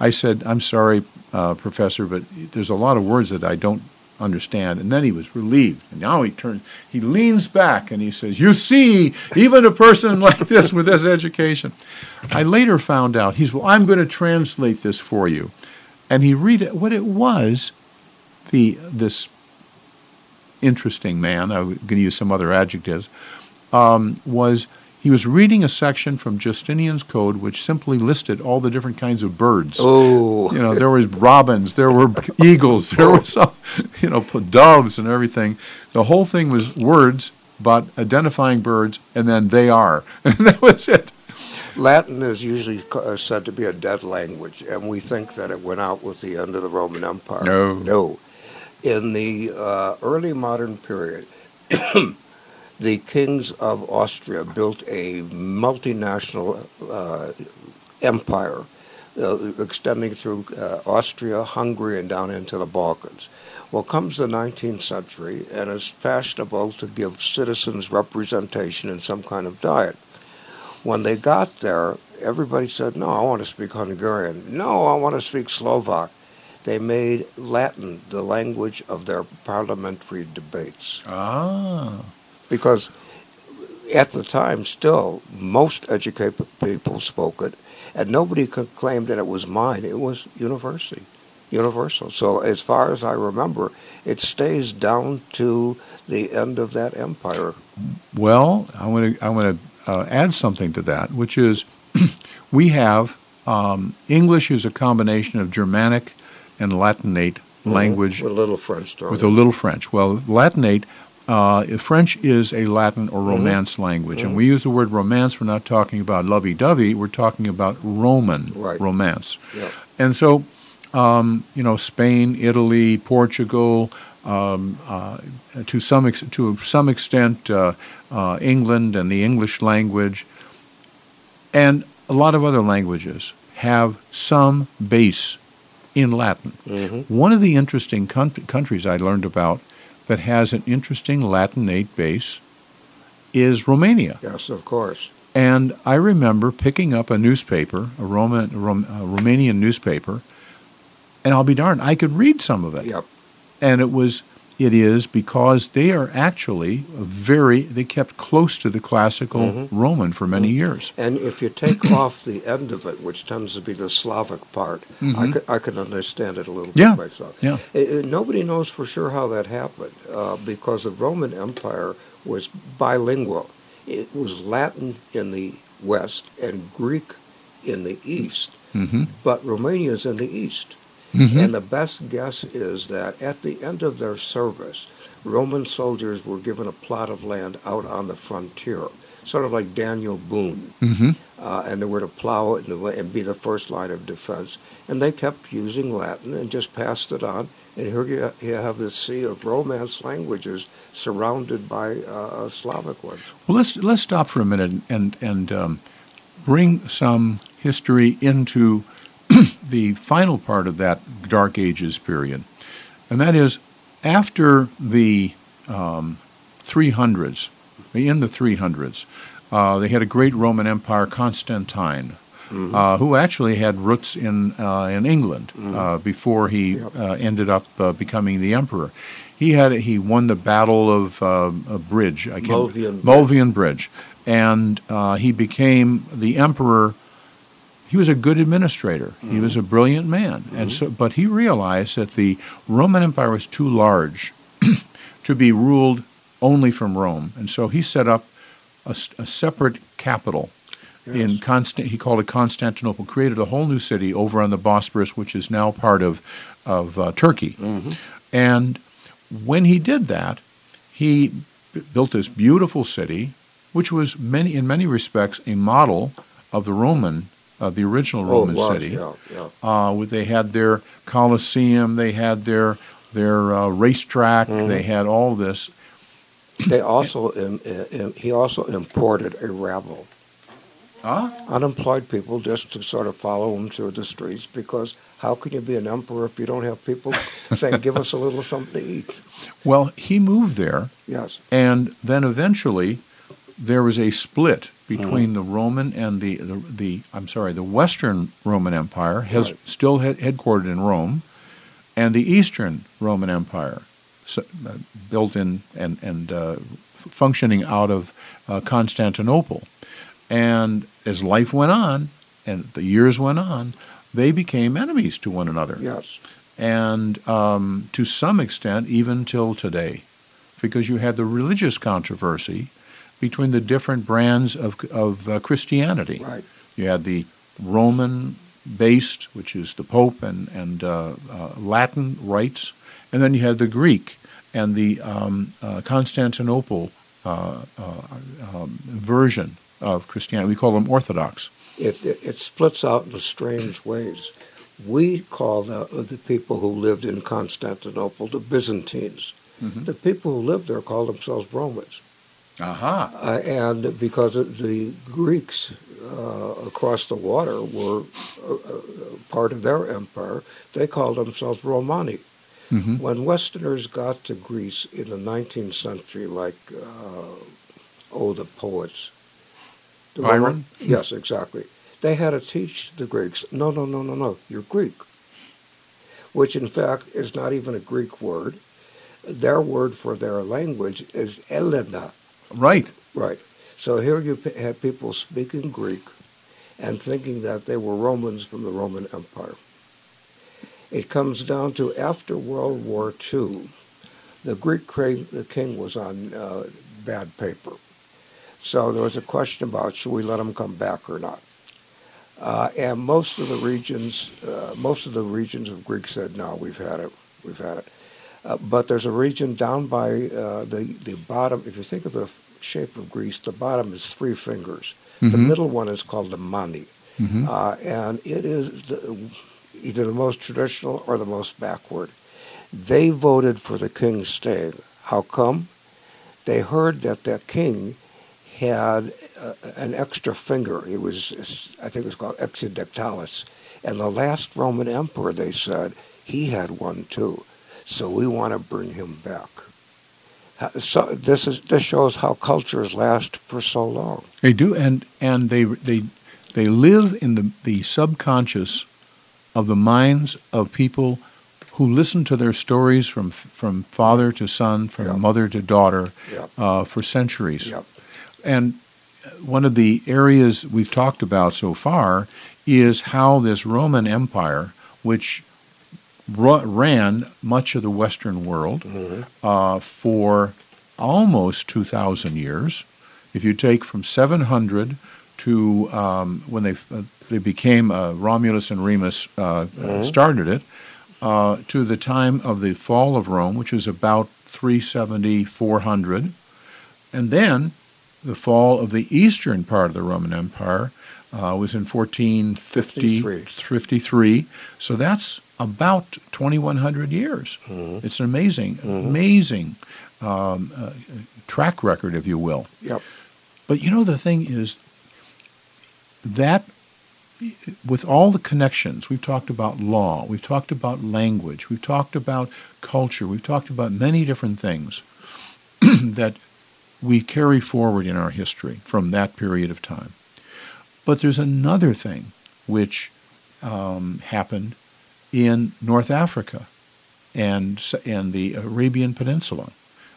I said, I'm sorry, uh, Professor, but there's a lot of words that I don't understand. And then he was relieved. And now he turns, he leans back and he says, You see, even a person like this with this education. I later found out, he's, well, I'm going to translate this for you. And he read it, what it was, the, this interesting man, I'm going to use some other adjectives, um, was he was reading a section from Justinian's Code which simply listed all the different kinds of birds. Oh, You know, there was robins, there were eagles, there was some, you know, doves and everything. The whole thing was words, but identifying birds, and then they are, and that was it. Latin is usually uh, said to be a dead language, and we think that it went out with the end of the Roman Empire. No. No. In the uh, early modern period, the kings of Austria built a multinational uh, empire uh, extending through uh, Austria, Hungary, and down into the Balkans. Well, comes the 19th century, and it's fashionable to give citizens representation in some kind of diet. When they got there, everybody said, No, I want to speak Hungarian. No, I want to speak Slovak. They made Latin the language of their parliamentary debates Ah. because at the time, still, most educated people spoke it, and nobody could claim that it was mine. It was university, universal. So, as far as I remember, it stays down to the end of that empire. Well, I want to I want to uh, add something to that, which is we have um, English is a combination of Germanic and Latinate language With a little French thrown with a little French. Well, Latinate, uh, French is a Latin or Mm-hmm. Romance language, and we use the word Romance. We're not talking about lovey-dovey. We're talking about Roman Right. Romance. Yeah. And so, um, you know, Spain, Italy, Portugal, um, uh, to some ex- to some extent, uh, uh, England and the English language, and a lot of other languages have some base in Latin. Mhm. One of the interesting coun- countries I learned about that has an interesting Latinate base is Romania. Yes, of course. And I remember picking up a newspaper, a, Roman, Rom, a Romanian newspaper, and I'll be darned, I could read some of it. Yep. And it was, it is because they are actually very, they kept close to the classical Mhm. Roman for many years. And if you take off the end of it, which tends to be the Slavic part, I Mhm. could I could understand it a little Yeah, bit myself. yeah. It- it- nobody knows for sure how that happened uh, because the Roman Empire was bilingual. It was Latin in the west and Greek in the east, hmm but Romania is in the east. Hmm And the best guess is that at the end of their service, Roman soldiers were given a plot of land out on the frontier, sort of like Daniel Boone hmm uh, and they were to plow it and, and be the first line of defense. And they kept using Latin and just passed it on. And here you, you have this sea of Romance languages surrounded by uh, Slavic ones. Well, let's let's stop for a minute and and um, bring some history into the final part of that Dark Ages period, and that is after the um, 300s. In the 300s, uh, they had a great Roman Empire, Constantine, Mhm. uh, who actually had roots in uh, in England uh, before he Yep. uh, ended up uh, becoming the emperor. He had he won the Battle of uh, a Bridge, I Milvian Bridge. Milvian Bridge, and uh, he became the emperor. He was a good administrator. He was a brilliant man, and so but he realized that the Roman Empire was too large to be ruled only from Rome, and so he set up a separate capital in Constant. He called it Constantinople. Created a whole new city over on the Bosporus, which is now part of of uh, Turkey. Mhm. And when he did that, he b- built this beautiful city, which was many in many respects a model of the Roman, uh, the original Oh, Roman was, city. Yeah, yeah. Uh, with- they had their Colosseum, they had their their uh, racetrack, Mhm. they had all this. They also he also imported a rabble, Ah, unemployed people, just to sort of follow him through the streets because How can you be an emperor if you don't have people saying, "Give us a little something to eat"? Well, he moved there, Yes. and then eventually there was a split Mm-hmm. between the Roman and the, the, the I'm sorry, the Western Roman Empire has Right. still head, headquartered in Rome, and the Eastern Roman Empire, so, uh, built in and and uh, functioning out of uh, Constantinople. And as life went on, and the years went on, they became enemies to one another Yes. and um, to some extent even till today, because you had the religious controversy between the different brands of, of uh, Christianity. Right. You had the Roman based, which is the Pope and, and uh, uh, Latin rites, and then you had the Greek and the um, uh, Constantinople uh, uh, um, version of Christianity. We call them Orthodox. It, it, it splits out in strange ways. We call the, the people who lived in Constantinople the Byzantines. Mhm. The people who lived there called themselves Romans. Aha. Uh, and because of the Greeks uh, across the water were uh, uh, part of their empire, they called themselves Romani. hmm When Westerners got to Greece in the 19th century, like, uh, oh, the poets. the Byron? Roman- yes, exactly. They had to teach the Greeks, no, no, no, no, no, you're Greek, which in fact is not even a Greek word. Their word for their language is Elena. Right. Right. So here you had people speaking Greek and thinking that they were Romans from the Roman Empire. It comes down to after World War II, the Greek king was on uh, bad paper. So there was a question about should we let him come back or not. Uh, and most of the regions, uh, most of the regions of Greek said, no, we've had it, we've had it. Uh, but there's a region down by uh, the the bottom. If you think of the shape of Greece, the bottom is three fingers. The Mhm. middle one is called the Mani, Mhm. uh, and it is the, either the most traditional or the most backward. They voted for the king staying. How come? They heard that the king had uh, an extra finger. It was, I think it was called exidectalis. And the last Roman emperor, they said, he had one too. So we want to bring him back. So this is this shows how cultures last for so long. They do, and and they they they live in the the subconscious of the minds of people who listen to their stories from from father to son, from Yeah. mother to daughter, Yeah. uh, for centuries. Yep. And one of the areas we've talked about so far is how this Roman Empire, which ran much of the Western world Mhm. uh, for almost 2,000 years, if you take from 700 to um, when they uh, they became uh, Romulus and Remus uh, uh, Mhm. started it, uh, to the time of the fall of Rome, which is about 370, 400, and then the fall of the eastern part of the Roman Empire uh, was in 1450, 53. 53. So that's about 2,100 years. Mhm. It's an amazing, Mhm. amazing um, uh, track record, if you will. Yep. But you know, the thing is that with all the connections, we've talked about law, we've talked about language, we've talked about culture, we've talked about many different things that we carry forward in our history from that period of time. But there's another thing which um, happened in North Africa and, and the Arabian Peninsula,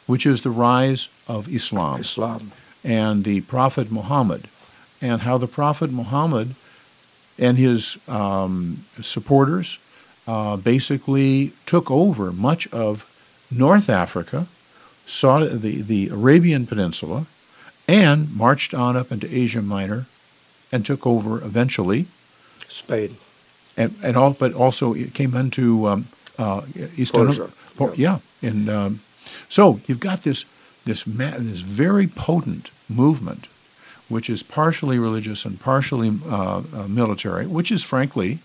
which is the rise of Islam Islam. and the Prophet Muhammad, and how the Prophet Muhammad and his um, supporters uh, basically took over much of North Africa, saw the, the Arabian Peninsula, and marched on up into Asia Minor and took over eventually, Spain. and, and all, but also it came into um, uh, Eastern Persia, Po- yeah, and um, so you've got this this ma- this very potent movement, which is partially religious and partially uh, uh, military, which is frankly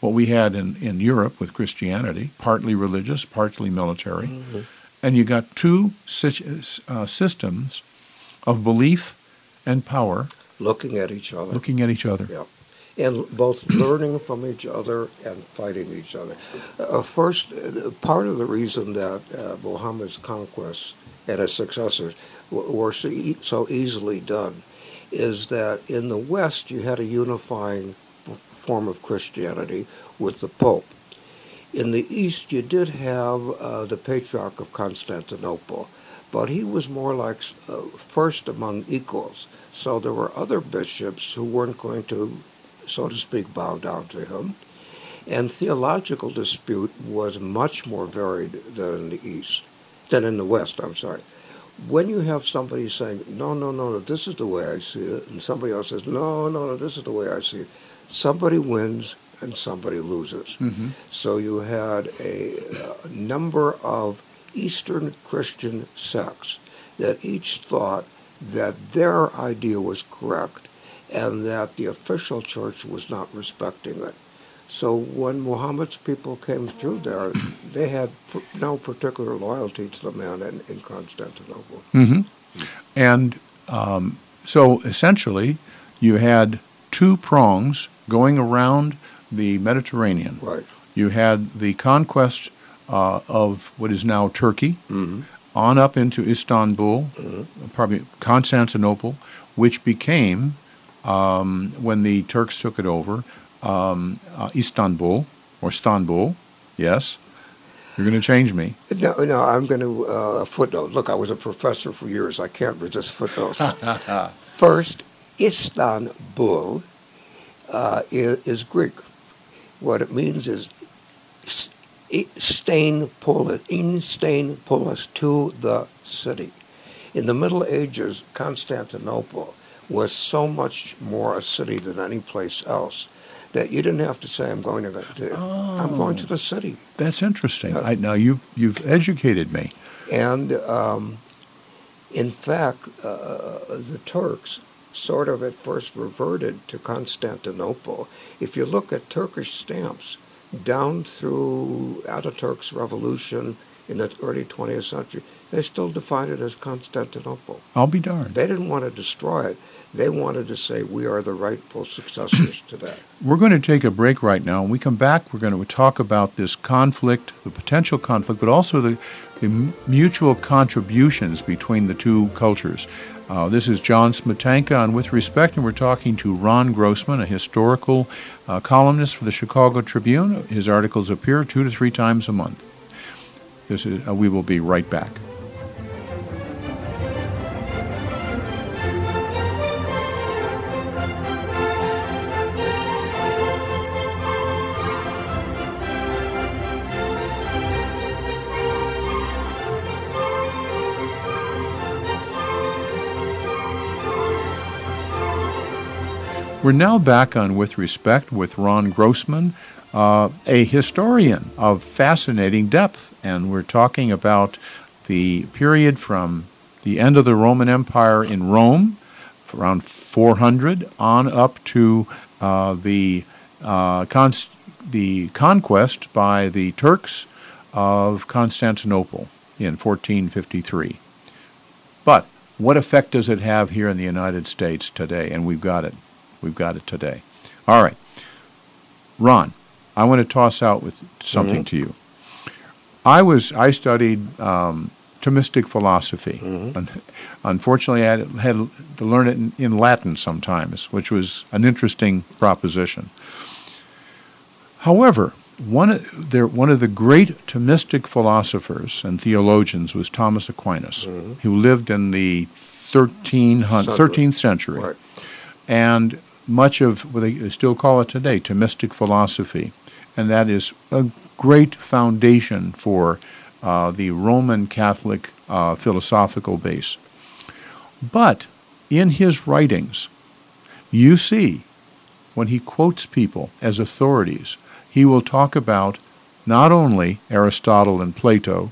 what we had in, in Europe with Christianity, partly religious, partly military, Mhm. and you got two uh, systems of belief and power Looking at each other. looking at each other. Yeah. and both learning from each other and fighting each other. Uh, first, uh, part of the reason that uh, Muhammad's conquests and his successors were so, e- so easily done is that in the West you had a unifying f- form of Christianity with the Pope. In the East, you did have uh, the Patriarch of Constantinople, but he was more like uh, first among equals. So there were other bishops who weren't going to, so to speak, bow down to him. And theological dispute was much more varied than in the East, than in the West, I'm sorry. When you have somebody saying, no, no, no, no, this is the way I see it, and somebody else says, no, no, no, this is the way I see it, somebody wins and somebody loses. Mm-hmm. So you had a, a number of Eastern Christian sects that each thought that their idea was correct and that the official church was not respecting it. So when Muhammad's people came through there, they had no particular loyalty to the man in, in Constantinople. Mm-hmm. And um, so essentially, you had two prongs going around the Mediterranean. Right. You had the conquest uh, of what is now Turkey Mm-hmm. on up into Istanbul, Mhm. probably Constantinople, which became, um, when the Turks took it over, um, uh, Istanbul or Istanbul. Yes, you're going to change me. No, no, I'm going to uh, footnote. Look, I was a professor for years. I can't resist footnotes. First, Istanbul uh, is, is Greek. What it means is stain polis, in stain polis, to the city. In the Middle Ages, Constantinople was so much more a city than any place else that you didn't have to say, "I'm going to go." To, I'm going to the city. That's interesting. Yeah. I, now you you've educated me. And um, in fact, uh, the Turks sort of at first reverted to Constantinople. If you look at Turkish stamps down through Ataturk's revolution in the early 20th century, they still defined it as Constantinople. I'll be darned. They didn't want to destroy it. They wanted to say we are the rightful successors to that. We're going to take a break right now. When we come back, we're going to talk about this conflict, the potential conflict, but also the, the mutual contributions between the two cultures. Uh, this is John Smetanka on With Respect, and we're talking to Ron Grossman, a historical columnist for the Chicago Tribune. His articles appear two to three times a month. This is, uh, we will be right back. We're now back on With Respect with Ron Grossman, uh, a historian of fascinating depth, and we're talking about the period from the end of the Roman Empire in Rome, around 400, on up to uh, the uh, the conquest by the Turks of Constantinople in 1453. But what effect does it have here in the United States today? And we've got it. We've got it today. All right. Ron, I want to toss out with something mm-hmm. to you. I was I studied um, Thomistic philosophy. Mm-hmm. Un- Unfortunately, I had, to learn it in, in Latin sometimes, which was an interesting proposition. However, one of, there, one of the great Thomistic philosophers and theologians was Thomas Aquinas, mm-hmm. who lived in the 13th century Right. and much of what they still call it today, Thomistic philosophy, and that is a great foundation for uh, the Roman Catholic uh, philosophical base. But in his writings, you see, when he quotes people as authorities, he will talk about not only Aristotle and Plato,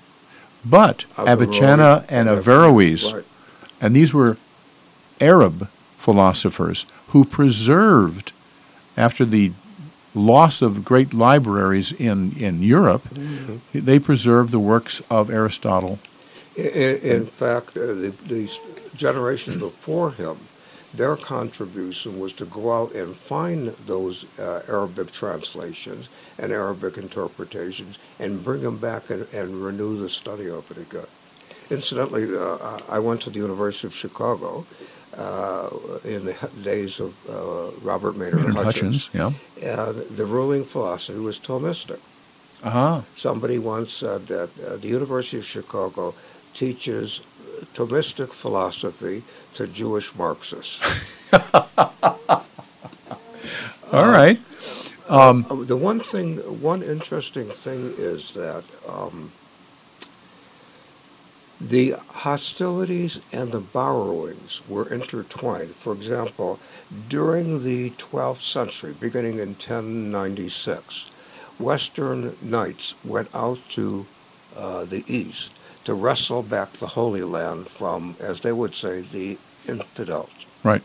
but Avicenna and Averroes. And these were Arab philosophers who preserved, after the loss of great libraries in, in Europe, they preserved the works of Aristotle. In, in fact, uh, the, the generation before him Their contribution was to go out and find those uh, Arabic translations and Arabic interpretations and bring them back and, and renew the study of it again. Incidentally, uh, I went to the University of Chicago uh, in the days of uh, Robert Maynard Hutchins, Hutchins, yeah. and the ruling philosophy was Thomistic. Uh huh. Somebody once said that uh, the University of Chicago teaches Thomistic philosophy to Jewish Marxists. All right. Um, Uh, the one thing, one interesting thing is that um, the hostilities and the borrowings were intertwined. For example, during the 12th century, beginning in 1096, Western knights went out to uh, the east to wrestle back the Holy Land from, as they would say, the infidels. Right.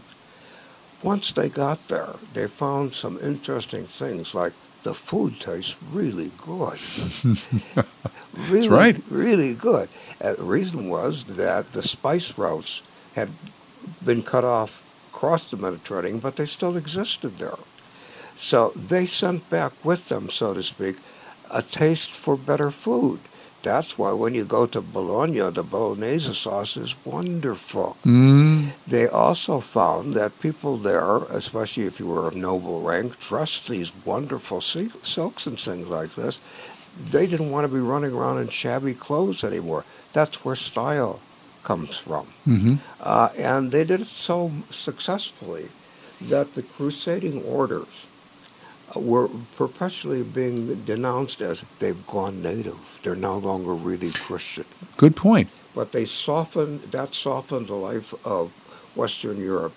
Once they got there, they found some interesting things like the food tastes really good. really, right. really good. And the reason was that the spice routes had been cut off across the Mediterranean, but they still existed there. So they sent back with them, so to speak, a taste for better food. That's why when you go to Bologna, the bolognese sauce is wonderful. Mm, They also found that people there, especially if you were of noble rank, dressed these wonderful silks and things like this. They didn't want to be running around in shabby clothes anymore. That's where style comes from. hmm Uh, and they did it so successfully that the crusading orders were perpetually being denounced as they've gone native. They're no longer really Christian Good point. but they softened that softened the life of Western Europe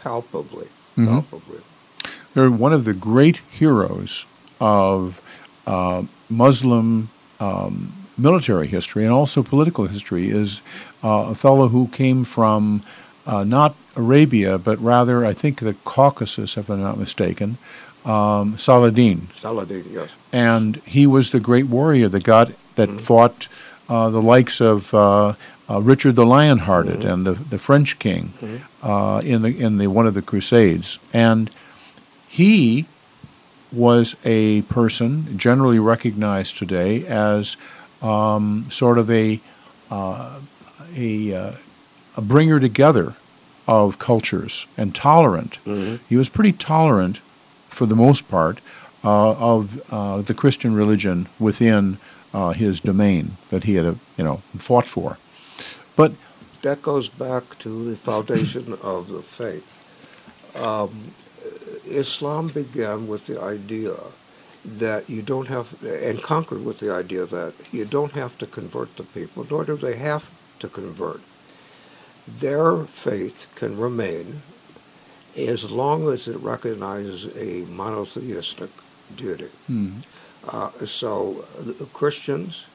palpably, Mhm. palpably. They're one of the great heroes of uh, Muslim um, military history and also political history is uh, a fellow who came from uh, not Arabia, but rather, I think, the Caucasus, if I'm not mistaken, um, Saladin. Saladin, yes. And he was the great warrior that got that Mhm. fought uh, the likes of uh, uh, Richard the Lionhearted Mhm. and the, the French king Mhm. uh, in the in the one of the Crusades, and he was a person generally recognized today as um, sort of a uh, a uh, a bringer together of cultures and tolerant. Mhm. He was pretty tolerant, for the most part, uh, of uh, the Christian religion within uh, his domain that he had, you know, fought for. But That goes back to the foundation of the faith. Um, Islam began with the idea that you don't have, and conquered with the idea that you don't have to convert the people, nor do they have to convert. Their faith can remain as long as it recognizes a monotheistic deity. hmm, Uh, so uh, Christians,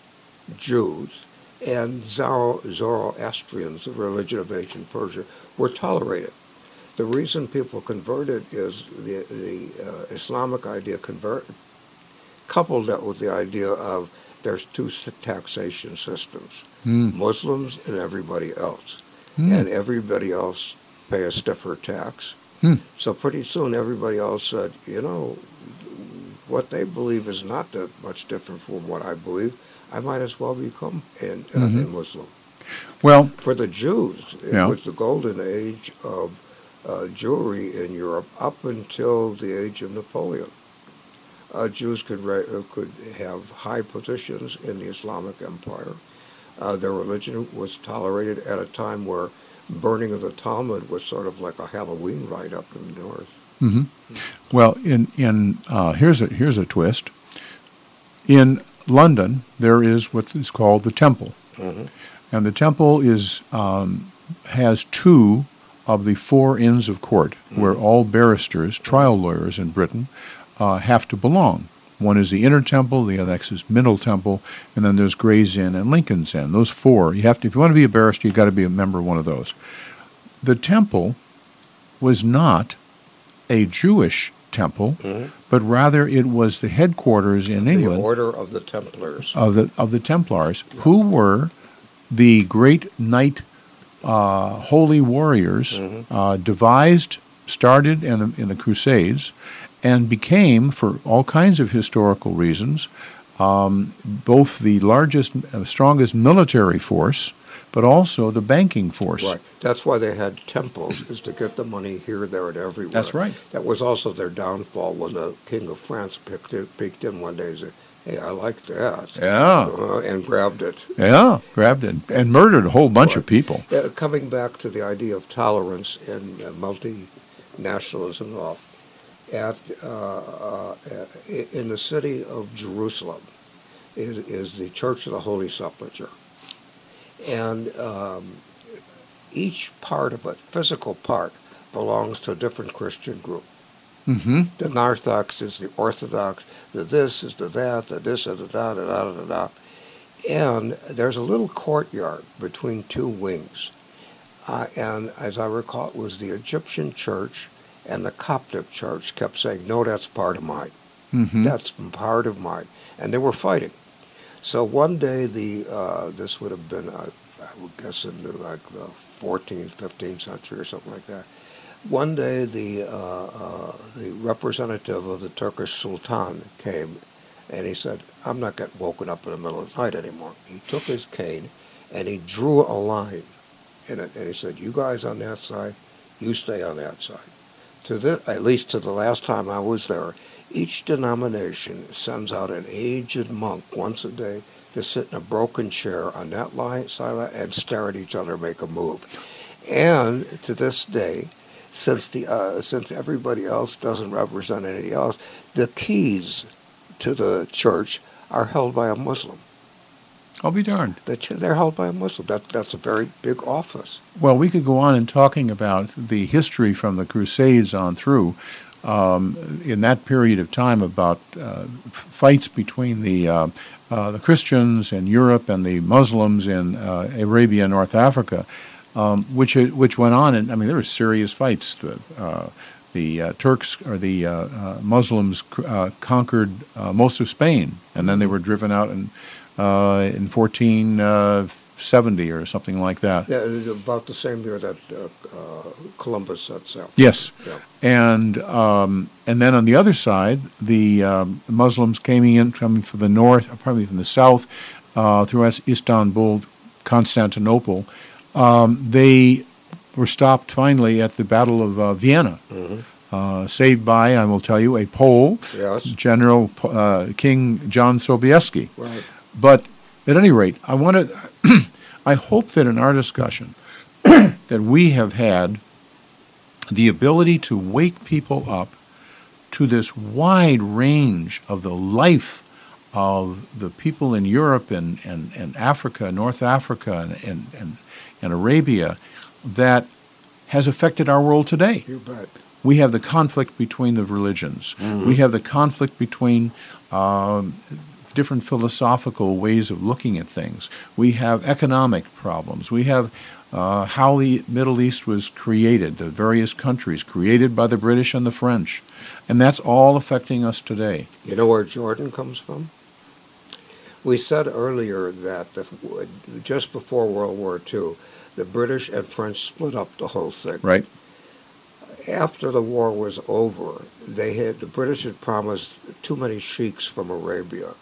Jews, and Zoro- Zoroastrians, the religion of ancient Persia, were tolerated. The reason people converted is the, the uh, Islamic idea convert, coupled that with the idea of there's two taxation systems, hmm, Muslims and everybody else. hmm, And everybody else pay a stiffer tax. Hmm. So pretty soon everybody else said, you know, what they believe is not that much different from what I believe. I might as well become an, uh, a Mhm. Muslim. well, For the Jews, it Yeah. was the golden age of uh, Jewry in Europe up until the age of Napoleon. Uh, Jews could ra- uh, could have high positions in the Islamic Empire. Uh, their religion was tolerated at a time where burning of the Talmud was sort of like a Halloween ride up in the north. hmm Well, in in uh, here's a here's a twist. In London, there is what is called the Temple, Mhm. and the Temple is um, has two of the four Inns of Court where all barristers, trial lawyers in Britain, uh, have to belong. One is the Inner Temple, the next is Middle Temple, and then there's Gray's Inn and Lincoln's Inn. Those four, you have to. If you want to be a barrister, you've got to be a member of one of those. The Temple was not a Jewish temple, Mhm. but rather it was the headquarters in the England The Order of the Templars. of the of the Templars, who were the great knight uh, holy warriors uh, devised, started in the, in the Crusades, and became, for all kinds of historical reasons, um, both the largest, uh, strongest military force, but also the banking force. Right. That's why they had temples, is to get the money here, there, and everywhere. That's right. That was also their downfall when the King of France picked it, peeked in one day and said, hey, I like that. Yeah, Uh, and grabbed it. yeah, grabbed it and murdered a whole bunch of people. Uh, coming back to the idea of tolerance and uh, multinationalism and all, at, uh, uh, in the city of Jerusalem is, is the Church of the Holy Sepulchre. And um, each part of it, physical part, belongs to a different Christian group. hmm The Narthex is the Orthodox, the this is the that, the this is the da da da da da. And there's a little courtyard between two wings. Uh, and as I recall, it was the Egyptian church and the Coptic church kept saying, no, that's part of mine. hmm That's part of mine. And they were fighting. So one day, the uh, this would have been, uh, I would guess, in the, like the 14th, 15th century or something like that. One day, the uh, uh, the representative of the Turkish Sultan came, and he said, "I'm not getting woken up in the middle of the night anymore." He took his cane, and he drew a line in it, and he said, "You guys on that side, you stay on that side." To the, at least to the last time I was there, each denomination sends out an aged monk once a day to sit in a broken chair on that line, side and stare at each other make a move. And to this day, since the uh, since everybody else doesn't represent anything else, the keys to the church are held by a Muslim. I'll be darned. Ch- They're held by a Muslim. That, that's a very big office. Well, we could go on in talking about the history from the Crusades on through. Um, in that period of time, about uh, fights between the uh, uh, the Christians in Europe and the Muslims in uh, Arabia and North Africa, um, which which went on, and I mean there were serious fights. The, uh, the uh, Turks or the uh, uh, Muslims uh, conquered uh, most of Spain, and then they were driven out in uh, in 1470 or something like that. Yeah, about the same year that uh, uh, Columbus set sail. Yes, Yeah. and um, and then on the other side, the um, Muslims came in coming from the north, probably from the south, uh, through Istanbul, Constantinople. Um, they were stopped finally at the Battle of uh, Vienna, Mhm. uh, saved by, I will tell you, a Pole, Yes. General uh, King John Sobieski. Right. But at any rate, I want to. I hope that in our discussion that we have had the ability to wake people up to this wide range of the life of the people in Europe and, and, and Africa, North Africa, and, and, and, and Arabia that has affected our world today You bet. we have the conflict between the religions. We have the conflict between um, different philosophical ways of looking at things. We have economic problems. We have uh, how the Middle East was created, the various countries created by the British and the French. And that's all affecting us today. You know where Jordan comes from? We said earlier that the, just before World War II, the British and French split up the whole thing. Right. After the war was over, they had the British had promised too many sheiks from Arabia,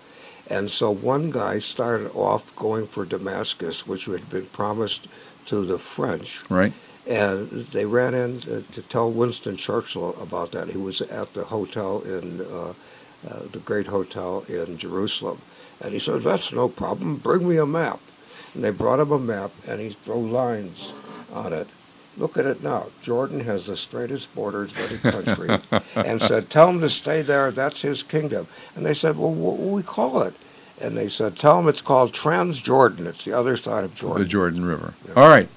and so one guy started off going for Damascus, which had been promised to the French, Right. and they ran in to, to tell Winston Churchill about that. He was at the hotel in uh, uh, the Great Hotel in Jerusalem, and he said, "That's no problem. Bring me a map." And they brought him a map, and he drew lines on it. Look at it now. Jordan has the straightest borders of any country, and said, "Tell him to stay there. That's his kingdom." And they said, "Well, what will we call it?" And they said, "Tell him it's called Transjordan. It's the other side of Jordan." The Jordan River. Yeah. All right.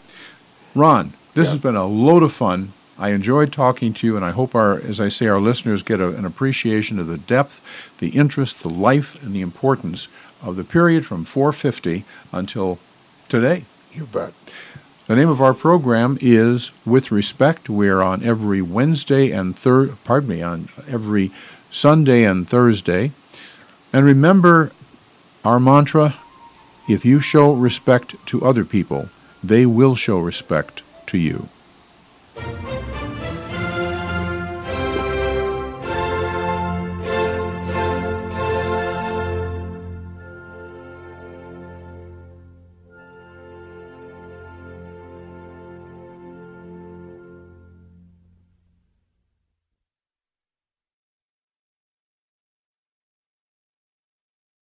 Ron, this Yeah. has been a load of fun. I enjoyed talking to you, and I hope our, as I say, our listeners get a, an appreciation of the depth, the interest, the life, and the importance of the period from 450 until today. You bet. The name of our program is With Respect. We're on every Wednesday and third, pardon me, on every Sunday and Thursday. And remember our mantra, if you show respect to other people, they will show respect to you.